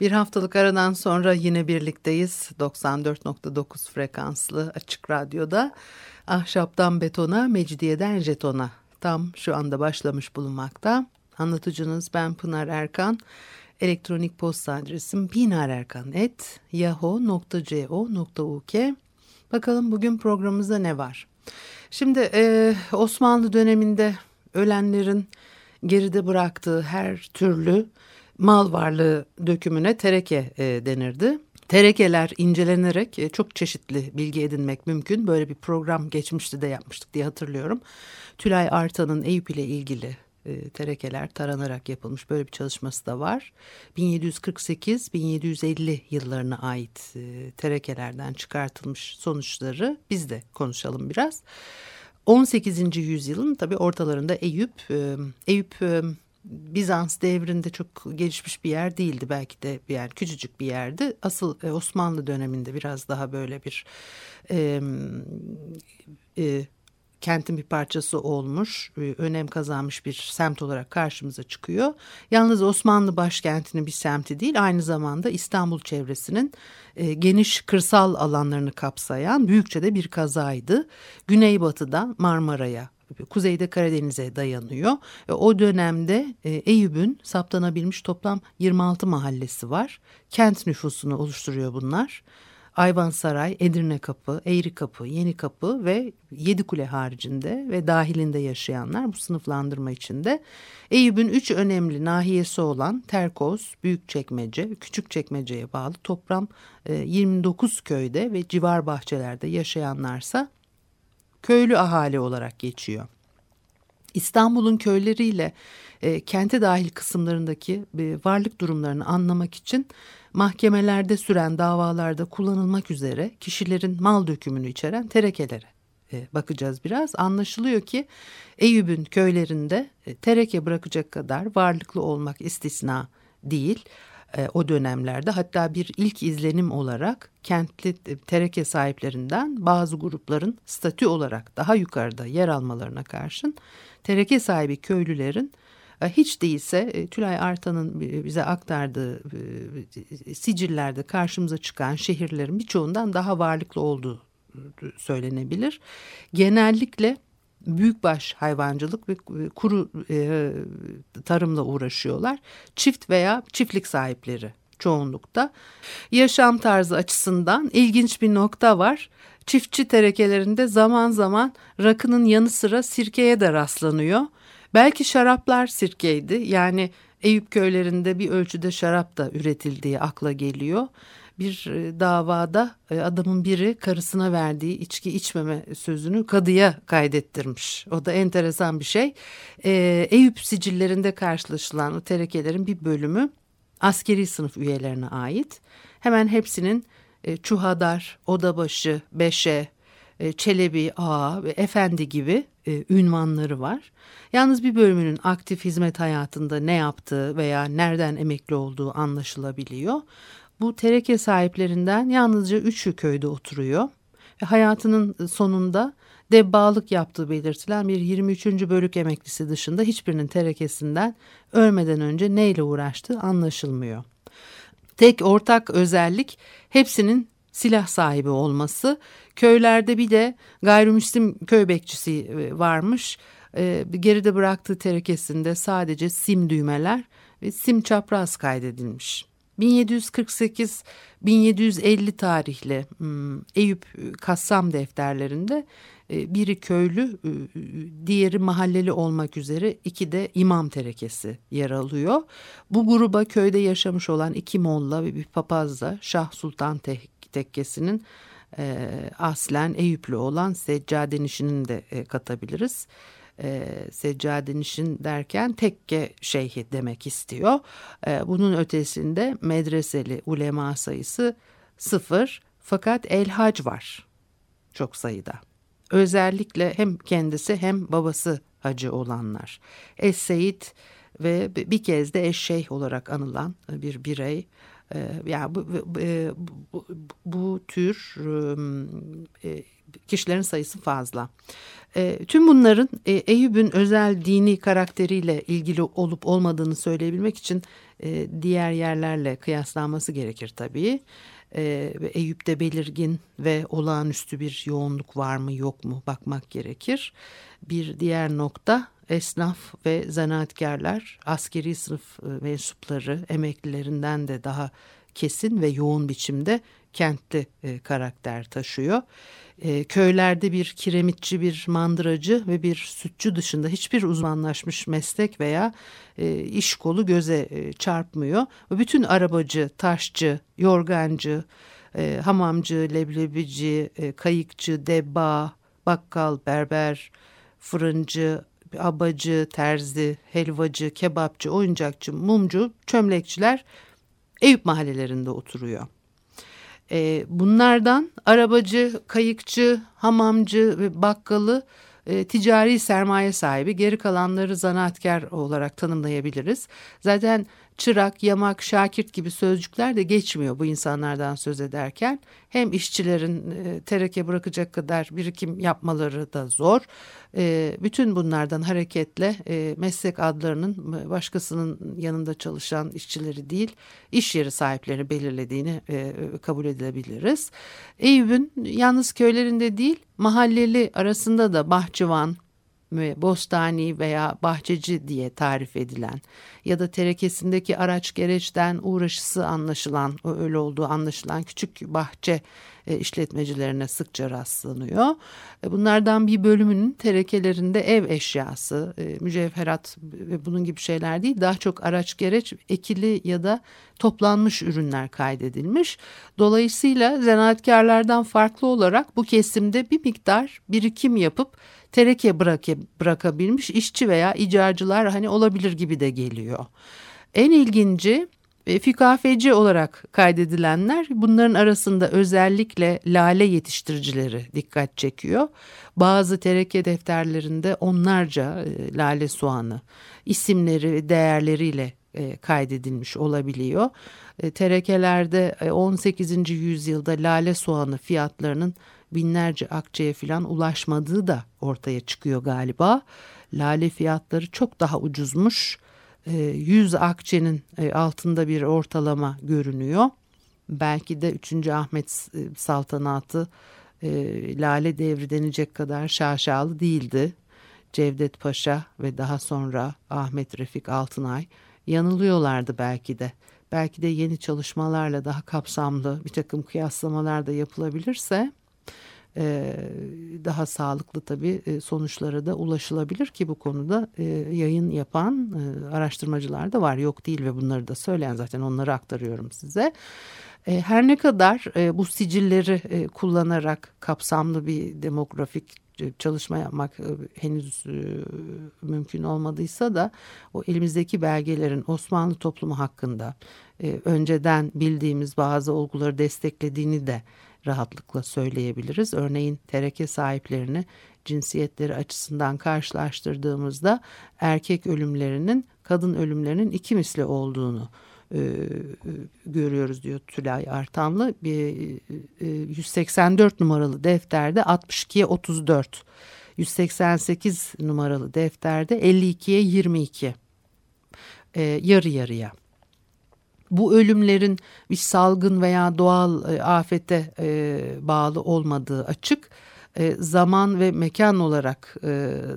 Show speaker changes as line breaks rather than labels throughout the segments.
Bir haftalık aradan sonra yine birlikteyiz. 94.9 frekanslı açık radyoda. Ahşaptan betona, mecidiyeden jetona. Tam şu anda başlamış bulunmakta. Anlatıcınız ben Pınar Erkan. Elektronik posta adresim pinarerkan.yahoo.co.uk Bakalım bugün programımızda ne var? Şimdi e, Osmanlı döneminde ölenlerin geride bıraktığı her türlü mal varlığı dökümüne tereke e, denirdi. Terekeler incelenerek e, çok çeşitli bilgi edinmek mümkün. Böyle bir program geçmişte de yapmıştık diye hatırlıyorum. Tülay Artan'ın Eyüp ile ilgili e, terekeler taranarak yapılmış böyle bir çalışması da var. 1748-1750 yıllarına ait e, terekelerden çıkartılmış sonuçları biz de konuşalım biraz. 18. yüzyılın tabii ortalarında Eyüp, e, Eyüp e, Bizans devrinde çok gelişmiş bir yer değildi belki de yani küçücük bir yerdi. Asıl e, Osmanlı döneminde biraz daha böyle bir e, e, kentin bir parçası olmuş, e, önem kazanmış bir semt olarak karşımıza çıkıyor. Yalnız Osmanlı başkentinin bir semti değil, aynı zamanda İstanbul çevresinin e, geniş kırsal alanlarını kapsayan büyükçe de bir kazaydı. Güneybatıdan Marmara'ya kuzeyde Karadeniz'e dayanıyor. E, o dönemde e, Eyüp'ün saptanabilmiş toplam 26 mahallesi var. Kent nüfusunu oluşturuyor bunlar. Ayvansaray, Edirne Kapı, Eğri Kapı, Yeni Kapı ve Yedikule haricinde ve dahilinde yaşayanlar bu sınıflandırma içinde. Eyüp'ün üç önemli nahiyesi olan Terkoz, Büyükçekmece, Küçükçekmece'ye bağlı toplam 29 köyde ve civar bahçelerde yaşayanlarsa köylü ahali olarak geçiyor. İstanbul'un köyleriyle e, kente dahil kısımlarındaki e, varlık durumlarını anlamak için mahkemelerde süren davalarda kullanılmak üzere kişilerin mal dökümünü içeren terekelere e, bakacağız biraz. Anlaşılıyor ki Eyüp'ün köylerinde e, tereke bırakacak kadar varlıklı olmak istisna değil e, o dönemlerde hatta bir ilk izlenim olarak kentli tereke sahiplerinden bazı grupların statü olarak daha yukarıda yer almalarına karşın tereke sahibi köylülerin e, hiç değilse e, Tülay Artan'ın bize aktardığı sicillerde karşımıza çıkan şehirlerin birçoğundan daha varlıklı olduğu söylenebilir. Genellikle büyükbaş hayvancılık ve kuru e, tarımla uğraşıyorlar. Çift veya çiftlik sahipleri çoğunlukta. Yaşam tarzı açısından ilginç bir nokta var. Çiftçi terekelerinde zaman zaman rakının yanı sıra sirkeye de rastlanıyor. Belki şaraplar sirkeydi yani Eyüp köylerinde bir ölçüde şarap da üretildiği akla geliyor bir e, davada e, adamın biri karısına verdiği içki içmeme sözünü kadıya kaydettirmiş. O da enteresan bir şey. E, Eyüp sicillerinde karşılaşılan o terekelerin bir bölümü askeri sınıf üyelerine ait. Hemen hepsinin çuhadar, odabaşı, beşe, çelebi, ağa ve efendi gibi ünvanları var. Yalnız bir bölümünün aktif hizmet hayatında ne yaptığı veya nereden emekli olduğu anlaşılabiliyor. Bu tereke sahiplerinden yalnızca üçü köyde oturuyor. Ve hayatının sonunda debbalık yaptığı belirtilen bir 23. bölük emeklisi dışında hiçbirinin terekesinden ölmeden önce neyle uğraştığı anlaşılmıyor. Tek ortak özellik hepsinin silah sahibi olması. Köylerde bir de gayrimüslim köy bekçisi e, varmış. E, geride bıraktığı terekesinde sadece sim düğmeler ve sim çapraz kaydedilmiş. 1748-1750 tarihli hmm, Eyüp ıı, Kassam defterlerinde e, biri köylü, diğeri mahalleli olmak üzere iki de imam terekesi yer alıyor. Bu gruba köyde yaşamış olan iki molla ve bir papaz da Şah Sultan Tekkesi'nin e, aslen Eyüplü olan Seccadeniş'inin de e, katabiliriz e, seccadenişin derken tekke şeyhi demek istiyor. E, bunun ötesinde medreseli ulema sayısı sıfır. Fakat El-Hac var çok sayıda. Özellikle hem kendisi hem babası hacı olanlar. Es-Seyit ve bir kez de eşşeyh olarak anılan bir birey. Ee, yani bu, bu, bu tür e, kişilerin sayısı fazla. E, tüm bunların e, Eyüp'ün özel dini karakteriyle ilgili olup olmadığını söyleyebilmek için diğer yerlerle kıyaslanması gerekir tabii. Eyüp'te belirgin ve olağanüstü bir yoğunluk var mı yok mu bakmak gerekir. Bir diğer nokta esnaf ve zanaatkarlar askeri sınıf e, mensupları emeklilerinden de daha kesin ve yoğun biçimde kentli e, karakter taşıyor. E, köylerde bir kiremitçi, bir mandıracı ve bir sütçü dışında hiçbir uzmanlaşmış meslek veya iş kolu göze çarpmıyor. Bütün arabacı, taşçı, yorgancı, e, hamamcı, leblebici, kayıkçı, debba, bakkal, berber, fırıncı, abacı, terzi, helvacı, kebapçı, oyuncakçı, mumcu, çömlekçiler Eyüp mahallelerinde oturuyor. E, bunlardan arabacı, kayıkçı, hamamcı ve bakkalı e, ticari sermaye sahibi geri kalanları zanaatkar olarak tanımlayabiliriz. Zaten çırak, yamak, şakirt gibi sözcükler de geçmiyor bu insanlardan söz ederken. Hem işçilerin e, tereke bırakacak kadar birikim yapmaları da zor. E, bütün bunlardan hareketle e, meslek adlarının başkasının yanında çalışan işçileri değil, iş yeri sahiplerini belirlediğini e, kabul edebiliriz. Eyüp'ün yalnız köylerinde değil, mahalleli arasında da bahçıvan, bostani veya bahçeci diye tarif edilen ya da terekesindeki araç gereçten uğraşısı anlaşılan, öyle olduğu anlaşılan küçük bahçe e, işletmecilerine sıkça rastlanıyor. E, bunlardan bir bölümünün terekelerinde ev eşyası, e, mücevherat ve bunun gibi şeyler değil daha çok araç gereç ekili ya da toplanmış ürünler kaydedilmiş. Dolayısıyla zanaatkarlardan farklı olarak bu kesimde bir miktar birikim yapıp tereke bırak bırakabilmiş işçi veya icarcılar hani olabilir gibi de geliyor. En ilginci e, fikafeci olarak kaydedilenler bunların arasında özellikle lale yetiştiricileri dikkat çekiyor. Bazı tereke defterlerinde onlarca e, lale soğanı isimleri değerleriyle e, kaydedilmiş olabiliyor. Terekelerde 18. yüzyılda lale soğanı fiyatlarının binlerce akçeye falan ulaşmadığı da ortaya çıkıyor galiba. Lale fiyatları çok daha ucuzmuş. 100 e, akçenin e, altında bir ortalama görünüyor. Belki de 3. Ahmet e, saltanatı lale devri denecek kadar şaşalı değildi. Cevdet Paşa ve daha sonra Ahmet Refik Altınay yanılıyorlardı belki de. Belki de yeni çalışmalarla daha kapsamlı bir takım kıyaslamalar da yapılabilirse daha sağlıklı tabii e, sonuçlara da ulaşılabilir ki bu konuda e, yayın yapan araştırmacılar da var yok değil ve bunları da söyleyen zaten onları aktarıyorum size. Her ne kadar bu sicilleri kullanarak kapsamlı bir demografik çalışma yapmak henüz mümkün olmadıysa da o elimizdeki belgelerin Osmanlı toplumu hakkında önceden bildiğimiz bazı olguları desteklediğini de rahatlıkla söyleyebiliriz. Örneğin tereke sahiplerini cinsiyetleri açısından karşılaştırdığımızda erkek ölümlerinin kadın ölümlerinin iki misli olduğunu e, görüyoruz diyor Tülay Artamlı. Bir, e, 184 numaralı defterde 62'ye 34, 188 numaralı defterde 52'ye 22 e, yarı yarıya bu ölümlerin bir salgın veya doğal e, afete e, bağlı olmadığı açık. E, zaman ve mekan olarak e,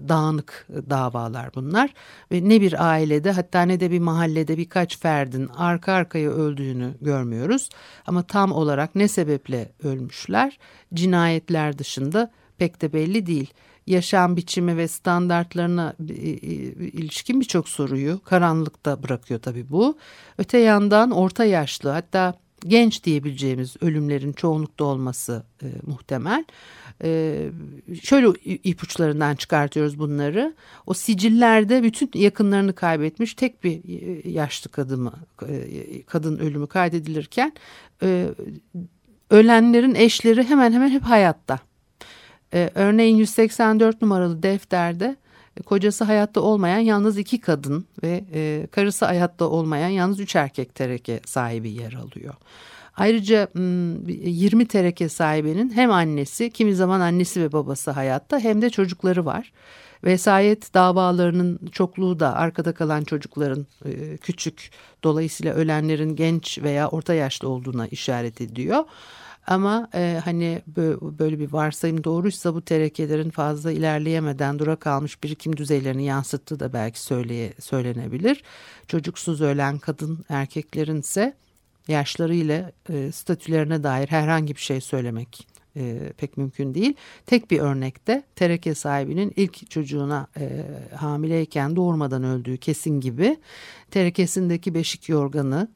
dağınık davalar bunlar. Ve ne bir ailede hatta ne de bir mahallede birkaç ferdin arka arkaya öldüğünü görmüyoruz. Ama tam olarak ne sebeple ölmüşler cinayetler dışında pek de belli değil yaşam biçimi ve standartlarına e, e, ilişkin birçok soruyu karanlıkta bırakıyor tabii bu. Öte yandan orta yaşlı hatta genç diyebileceğimiz ölümlerin çoğunlukta olması e, muhtemel. E, şöyle ipuçlarından çıkartıyoruz bunları. O sicillerde bütün yakınlarını kaybetmiş tek bir e, yaşlı kadını, e, kadın ölümü kaydedilirken e,
ölenlerin eşleri hemen hemen hep hayatta. Ee, örneğin 184 numaralı defterde e, kocası hayatta olmayan yalnız iki kadın ve e, karısı hayatta olmayan yalnız üç erkek tereke sahibi yer alıyor. Ayrıca 20 tereke sahibinin hem annesi kimi zaman annesi ve babası hayatta hem de çocukları var. Vesayet davalarının çokluğu da arkada kalan çocukların e, küçük dolayısıyla ölenlerin genç veya orta yaşlı olduğuna işaret ediyor. Ama e, hani böyle bir varsayım doğruysa bu terekelerin fazla ilerleyemeden dura kalmış birikim düzeylerini yansıttığı da belki söyleye, söylenebilir. Çocuksuz ölen kadın erkeklerin ise yaşlarıyla e, statülerine dair herhangi bir şey söylemek e, pek mümkün değil. Tek bir örnekte tereke sahibinin ilk çocuğuna e, hamileyken doğurmadan öldüğü kesin gibi terekesindeki beşik yorganı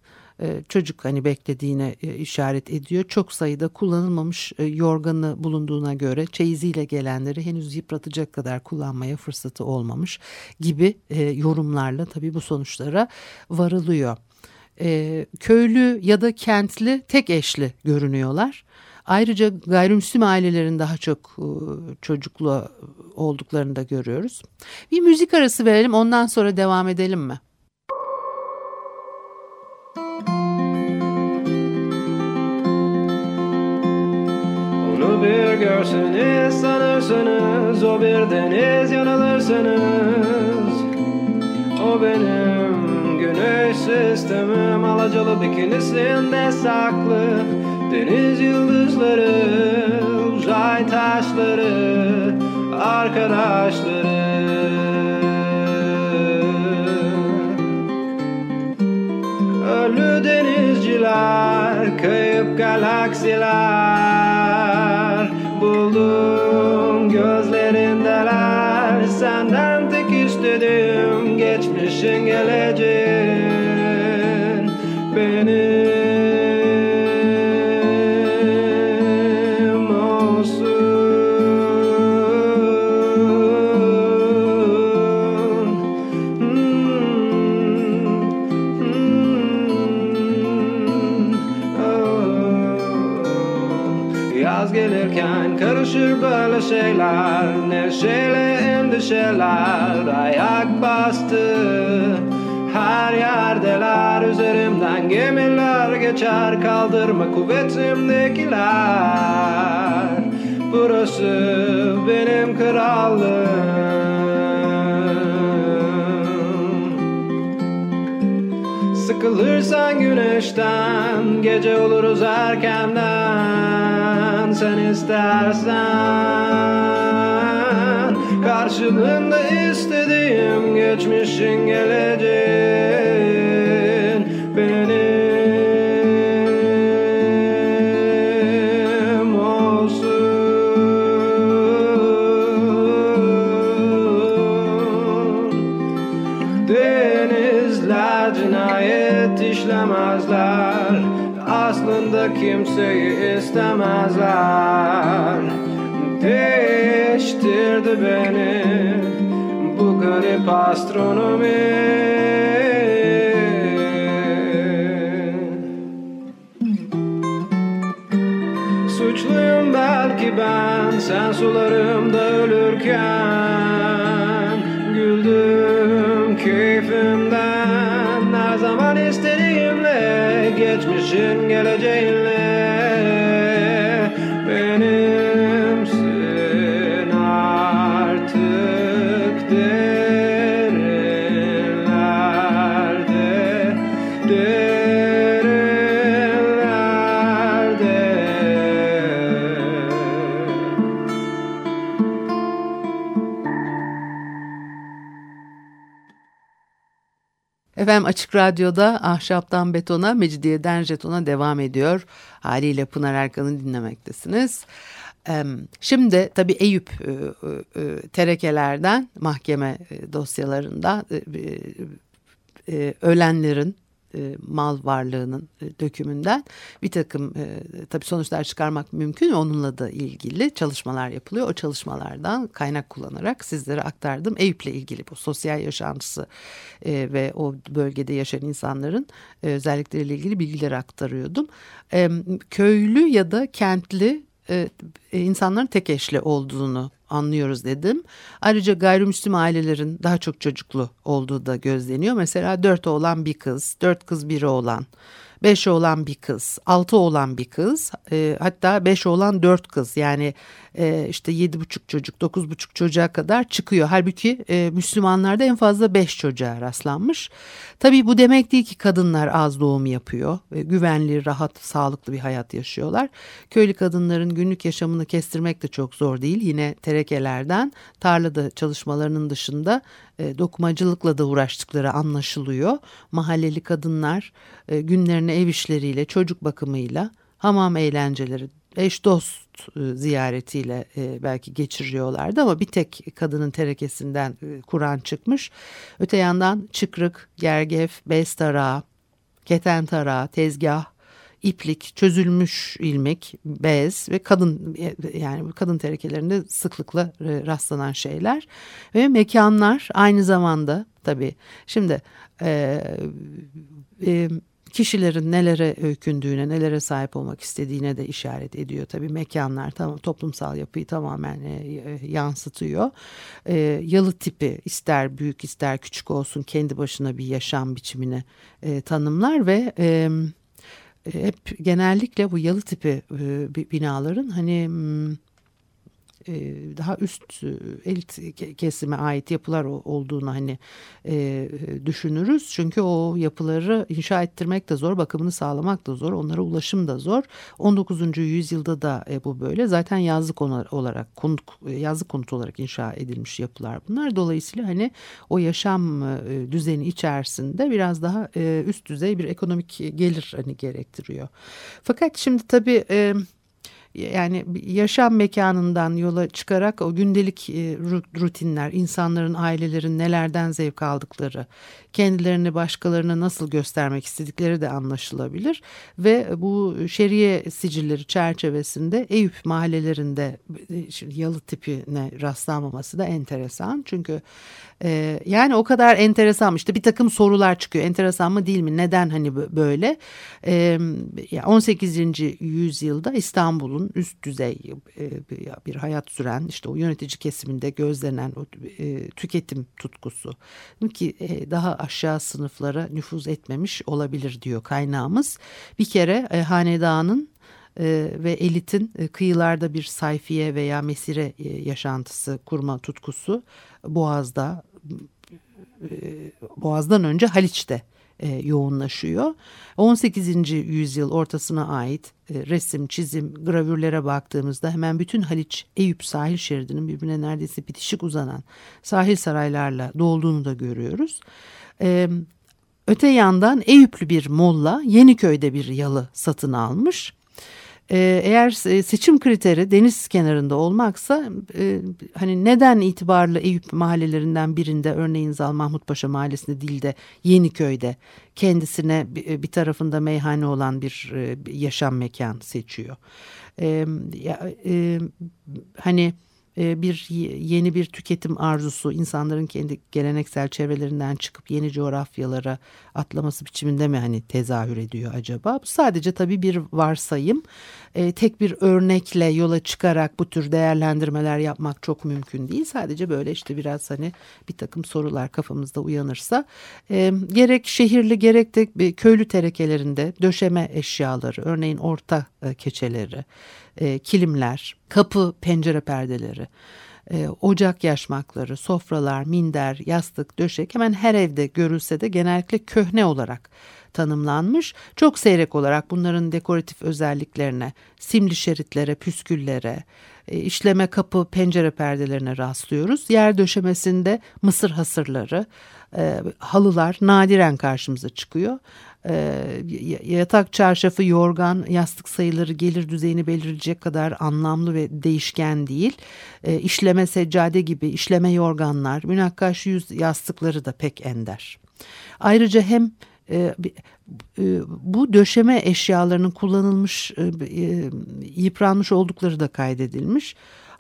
çocuk hani beklediğine e, işaret ediyor. Çok sayıda kullanılmamış e, yorganı bulunduğuna göre çeyiziyle gelenleri henüz yıpratacak kadar kullanmaya fırsatı olmamış gibi yorumlarla tabii bu sonuçlara varılıyor. Köylü ya da kentli tek eşli görünüyorlar. Ayrıca gayrimüslim ailelerin daha çok çocuklu olduklarını da görüyoruz. Bir müzik arası verelim ondan sonra devam edelim mi? Görseniz sanırsınız O bir deniz yanılırsınız. O benim güneş sistemim Alacalı bikinisinde saklı. Deniz yıldızları Uzay taşları Arkadaşları. Ölü denizciler Kayıp galaksiler istedim Geçmişin geleceğin Benim endişeler ayak bastı. Her yerdeler üzerimden gemiler geçer. Kaldırma kuvvetimdekiler. Burası benim krallığım. Sıkılırsan güneşten gece oluruz erkenden. Sen istersen Karşılığında istediğim geçmişin geleceğin Benim olsun. Denizler cinayet işlemezler. Aslında kimseyi istemezler Beni bu garip astronomi. Suçluyum belki ben sen sularımda ölürken Güldüm keyfimden. Her zaman istediğimle Geçmişin geleceğinle Efendim Açık Radyo'da Ahşaptan Betona, Mecidiyeden Jeton'a devam ediyor. Haliyle Pınar Erkan'ı dinlemektesiniz. Şimdi tabii Eyüp e, e, e, terekelerden mahkeme dosyalarında ölenlerin
e, mal varlığının e, dökümünden bir takım e, tabii sonuçlar çıkarmak mümkün. Onunla da ilgili çalışmalar yapılıyor. O çalışmalardan kaynak kullanarak sizlere aktardım. Eyüp'le ilgili bu sosyal yaşantısı e, ve o bölgede yaşayan insanların e, özellikleriyle ilgili bilgileri aktarıyordum. Köylü ya da kentli insanların tek eşli olduğunu anlıyoruz dedim. Ayrıca gayrimüslim ailelerin daha çok çocuklu olduğu da gözleniyor. Mesela dört oğlan bir kız, dört kız bir oğlan. Beş oğlan bir kız, altı oğlan bir kız, e, hatta beş oğlan dört kız yani e, işte yedi buçuk çocuk, dokuz buçuk çocuğa kadar çıkıyor. Halbuki e, Müslümanlarda en fazla beş çocuğa rastlanmış. Tabii bu demek değil ki kadınlar az doğum yapıyor. E, güvenli, rahat, sağlıklı bir hayat yaşıyorlar. Köylü kadınların günlük yaşamını kestirmek de çok zor değil. Yine terekelerden tarlada çalışmalarının dışında e, dokumacılıkla da uğraştıkları anlaşılıyor. Mahalleli kadınlar e, günlerini ev işleriyle, çocuk bakımıyla, hamam eğlenceleri, eş dost e, ziyaretiyle belki geçiriyorlardı ama bir tek kadının terekesinden Kur'an çıkmış. Öte yandan çıkrık, gergef, bez tarağı, keten tarağı, tezgah, iplik, çözülmüş ilmek, bez ve kadın yani kadın terekelerinde sıklıkla rastlanan şeyler ve mekanlar aynı zamanda tabii şimdi e, e, kişilerin nelere öykündüğüne, nelere sahip olmak istediğine de işaret ediyor. Tabii mekanlar tamam toplumsal yapıyı tamamen e, e, yansıtıyor. E, yalı tipi ister büyük ister küçük olsun kendi başına bir yaşam biçimini e, tanımlar ve e, hep genellikle bu yalı tipi binaların hani e, daha üst e, elit kesime ait yapılar olduğunu hani e, düşünürüz. Çünkü o yapıları inşa ettirmek de zor, bakımını sağlamak da zor, onlara ulaşım da zor. 19. yüzyılda da bu böyle. Zaten yazlık olarak konut yazlık konut olarak inşa edilmiş yapılar bunlar. Dolayısıyla hani o yaşam düzeni içerisinde biraz daha üst düzey bir ekonomik gelir hani gerektiriyor. Fakat şimdi tabii yani yaşam mekanından yola çıkarak o gündelik e, rutinler, insanların, ailelerin nelerden zevk aldıkları, kendilerini başkalarına nasıl göstermek istedikleri de anlaşılabilir. Ve bu şeriye sicilleri çerçevesinde Eyüp mahallelerinde e, yalı tipine rastlanmaması da enteresan. Çünkü e, yani o kadar enteresan işte bir takım sorular çıkıyor. Enteresan mı değil mi? Neden hani böyle? E, 18. yüzyılda İstanbul'un üst düzey e, bir hayat süren işte o yönetici kesiminde gözlenen o e, tüketim tutkusu ki e, daha aşağı sınıflara nüfuz etmemiş olabilir diyor kaynağımız. Bir kere hanedanın ve elitin kıyılarda bir sayfiye veya mesire yaşantısı kurma tutkusu Boğaz'da Boğaz'dan önce Haliç'te e, yoğunlaşıyor. 18. yüzyıl ortasına ait e, resim, çizim, gravürlere baktığımızda hemen bütün Haliç, Eyüp sahil şeridinin birbirine neredeyse bitişik uzanan sahil saraylarla dolduğunu da görüyoruz. E, öte yandan Eyüplü bir molla Yeniköy'de bir yalı satın almış ee, eğer seçim kriteri deniz kenarında olmaksa e, hani neden itibarlı Eyüp mahallelerinden birinde örneğin Zal Mahmut Paşa mahallesinde değil de Yeniköy'de kendisine bir tarafında meyhane olan bir e, yaşam mekan seçiyor. Ee, e, hani e, bir yeni bir tüketim arzusu insanların kendi geleneksel çevrelerinden çıkıp yeni coğrafyalara atlaması biçiminde mi hani tezahür ediyor acaba? Bu sadece tabii bir varsayım. E, tek bir örnekle yola çıkarak bu tür değerlendirmeler yapmak çok mümkün değil. Sadece böyle işte biraz hani bir takım sorular kafamızda uyanırsa e, gerek şehirli gerek de köylü terekelerinde döşeme eşyaları örneğin orta keçeleri e, kilimler, kapı pencere perdeleri, e, ocak yaşmakları, sofralar, minder, yastık, döşek hemen her evde görülse de genellikle köhne olarak tanımlanmış. Çok seyrek olarak bunların dekoratif özelliklerine, simli şeritlere, püsküllere, e, işleme kapı, pencere perdelerine rastlıyoruz. Yer döşemesinde mısır hasırları, e, halılar nadiren karşımıza çıkıyor. E, yatak çarşafı, yorgan, yastık sayıları gelir düzeyini belirleyecek kadar anlamlı ve değişken değil. E, işleme seccade gibi işleme yorganlar, münakkaş yüz yastıkları da pek ender. Ayrıca hem e, bu döşeme eşyalarının kullanılmış, yıpranmış oldukları da kaydedilmiş.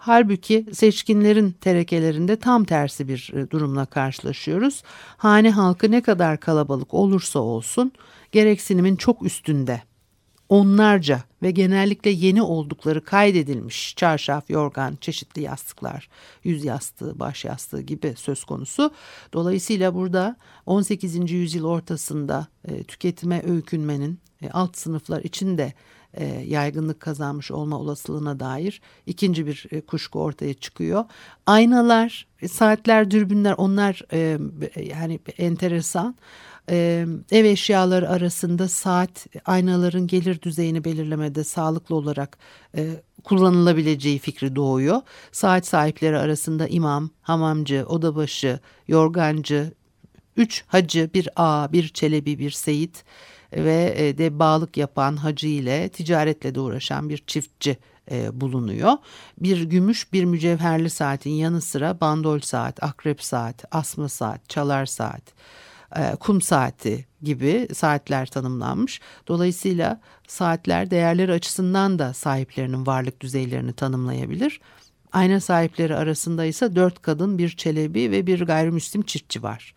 Halbuki seçkinlerin terekelerinde tam tersi bir e, durumla karşılaşıyoruz. Hane halkı ne kadar kalabalık olursa olsun gereksinimin çok üstünde onlarca ve genellikle yeni oldukları kaydedilmiş çarşaf, yorgan, çeşitli yastıklar, yüz yastığı, baş yastığı gibi söz konusu. Dolayısıyla burada 18. yüzyıl ortasında e, tüketime öykünmenin e, alt sınıflar içinde e, yaygınlık kazanmış olma olasılığına dair ikinci bir e, kuşku ortaya çıkıyor. Aynalar, e, saatler, dürbünler onlar e, yani enteresan. Ee, ev eşyaları arasında saat aynaların gelir düzeyini belirlemede sağlıklı olarak e, kullanılabileceği fikri doğuyor. Saat sahipleri arasında imam, hamamcı, odabaşı, yorgancı, üç hacı, bir ağa, bir çelebi, bir seyit ve e, de bağlık yapan hacı ile ticaretle de uğraşan bir çiftçi e, bulunuyor. Bir gümüş bir mücevherli saatin yanı sıra bandol saat, akrep saat, asma saat, çalar saat, e, kum saati gibi saatler tanımlanmış. Dolayısıyla saatler değerleri açısından da sahiplerinin varlık düzeylerini tanımlayabilir. Ayna sahipleri arasında ise dört kadın, bir çelebi ve bir gayrimüslim çiftçi var.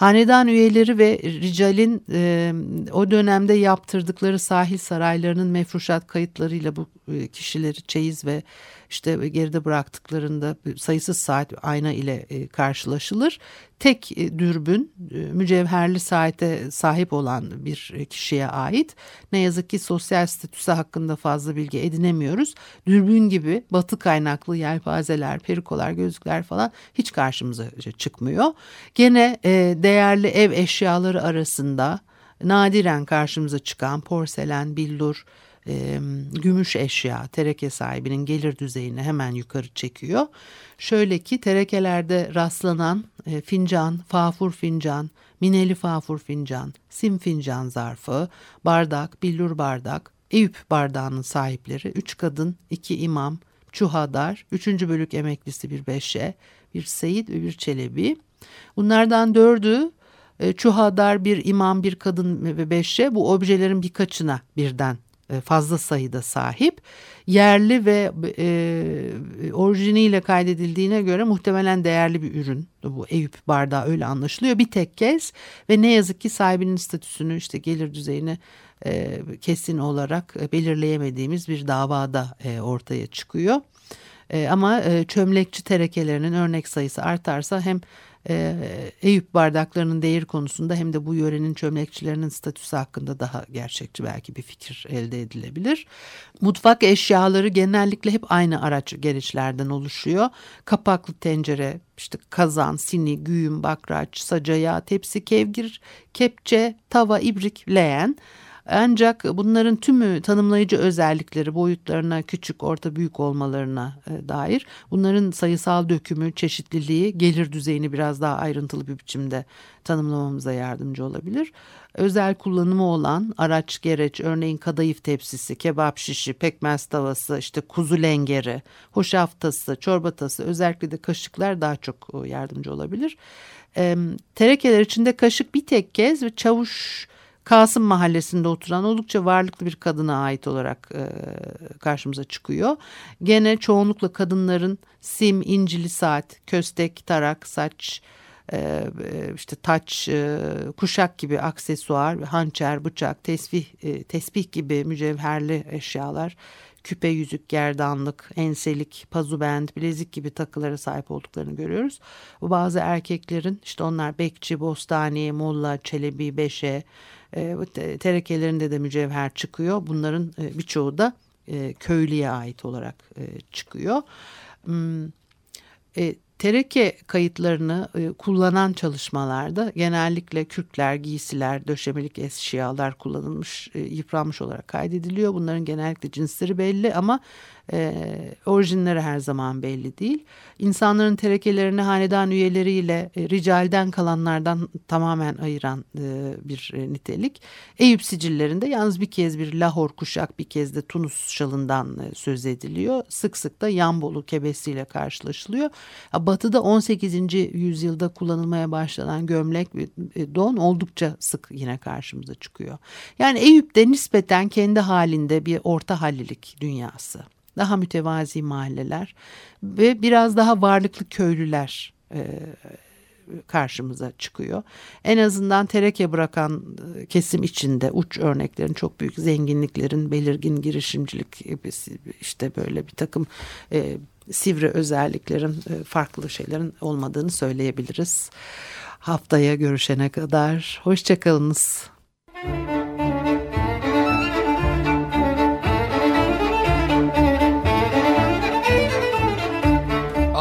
Hanedan üyeleri ve ricalin e, o dönemde yaptırdıkları sahil saraylarının mefruşat kayıtlarıyla bu e, kişileri çeyiz ve işte geride bıraktıklarında sayısız saat ayna ile e, karşılaşılır. Tek e, dürbün e, mücevherli saate sahip olan bir kişiye ait. Ne yazık ki sosyal statüsü hakkında fazla bilgi edinemiyoruz. Dürbün gibi batı kaynaklı yelpazeler, perikolar, gözlükler falan hiç karşımıza çıkmıyor. Gene değerli ev eşyaları arasında nadiren karşımıza çıkan porselen, billur, e, gümüş eşya tereke sahibinin gelir düzeyini hemen yukarı çekiyor. Şöyle ki terekelerde rastlanan e, fincan, fafur fincan, mineli fafur fincan, sim fincan zarfı, bardak, billur bardak, Eyüp bardağının sahipleri, üç kadın, iki imam, çuhadar, üçüncü bölük emeklisi bir beşe, bir seyit ve bir çelebi. Bunlardan dördü çuhadar, bir imam, bir kadın ve beşe bu objelerin birkaçına birden fazla sayıda sahip. Yerli ve e, orijiniyle kaydedildiğine göre muhtemelen değerli bir ürün. Bu Eyüp bardağı öyle anlaşılıyor bir tek kez ve ne yazık ki sahibinin statüsünü işte gelir düzeyini e, kesin olarak belirleyemediğimiz bir davada e, ortaya çıkıyor. E, ama e, çömlekçi terekelerinin örnek sayısı artarsa hem e, Eyüp bardaklarının değeri konusunda hem de bu yörenin çömlekçilerinin statüsü hakkında daha gerçekçi belki bir fikir elde edilebilir. Mutfak eşyaları genellikle hep aynı araç gereçlerden oluşuyor. Kapaklı tencere, işte kazan, sini, güğüm, bakraç, sacaya, tepsi, kevgir, kepçe, tava, ibrik, leğen. Ancak bunların tümü tanımlayıcı özellikleri boyutlarına küçük, orta, büyük olmalarına e, dair bunların sayısal dökümü, çeşitliliği, gelir düzeyini biraz daha ayrıntılı bir biçimde tanımlamamıza yardımcı olabilir. Özel kullanımı olan araç gereç, örneğin kadayıf tepsisi, kebap şişi, pekmez tavası, işte kuzu lengeri, hoşaf tası, çorba tası, özellikle de kaşıklar daha çok e, yardımcı olabilir. E, terekeler içinde kaşık bir tek kez ve çavuş Kasım mahallesinde oturan oldukça varlıklı bir kadına ait olarak e, karşımıza çıkıyor. Gene çoğunlukla kadınların sim, incili saat, köstek, tarak, saç, e, e işte taç, e, kuşak gibi aksesuar, hançer, bıçak, tesbih, e, tesbih gibi mücevherli eşyalar, küpe, yüzük, gerdanlık, enselik, pazubend, bilezik gibi takılara sahip olduklarını görüyoruz. Bazı erkeklerin işte onlar bekçi, bostani, molla, çelebi, beşe, e, terekelerinde de mücevher çıkıyor. Bunların e, birçoğu da e, köylüye ait olarak e, çıkıyor. Hmm, e, tereke kayıtlarını e, kullanan çalışmalarda genellikle kürkler, giysiler, döşemelik eşyalar kullanılmış, e, yıpranmış olarak kaydediliyor. Bunların genellikle cinsleri belli ama e, orijinleri her zaman belli değil. İnsanların terekelerini hanedan üyeleriyle e, ricalden kalanlardan tamamen ayıran e, bir e, nitelik. Eyüp sicillerinde yalnız bir kez bir lahor kuşak bir kez de Tunus şalından e, söz ediliyor. Sık sık da Yambolu kebesiyle karşılaşılıyor. batıda 18. yüzyılda kullanılmaya başlanan gömlek e, don oldukça sık yine karşımıza çıkıyor. Yani Eyüp'te nispeten kendi halinde bir orta hallilik dünyası. Daha mütevazi mahalleler ve biraz daha varlıklı köylüler e, karşımıza çıkıyor. En azından tereke bırakan e, kesim içinde uç örneklerin çok büyük zenginliklerin belirgin girişimcilik işte böyle bir takım e, sivri özelliklerin e, farklı şeylerin olmadığını söyleyebiliriz. Haftaya görüşene kadar hoşçakalınız.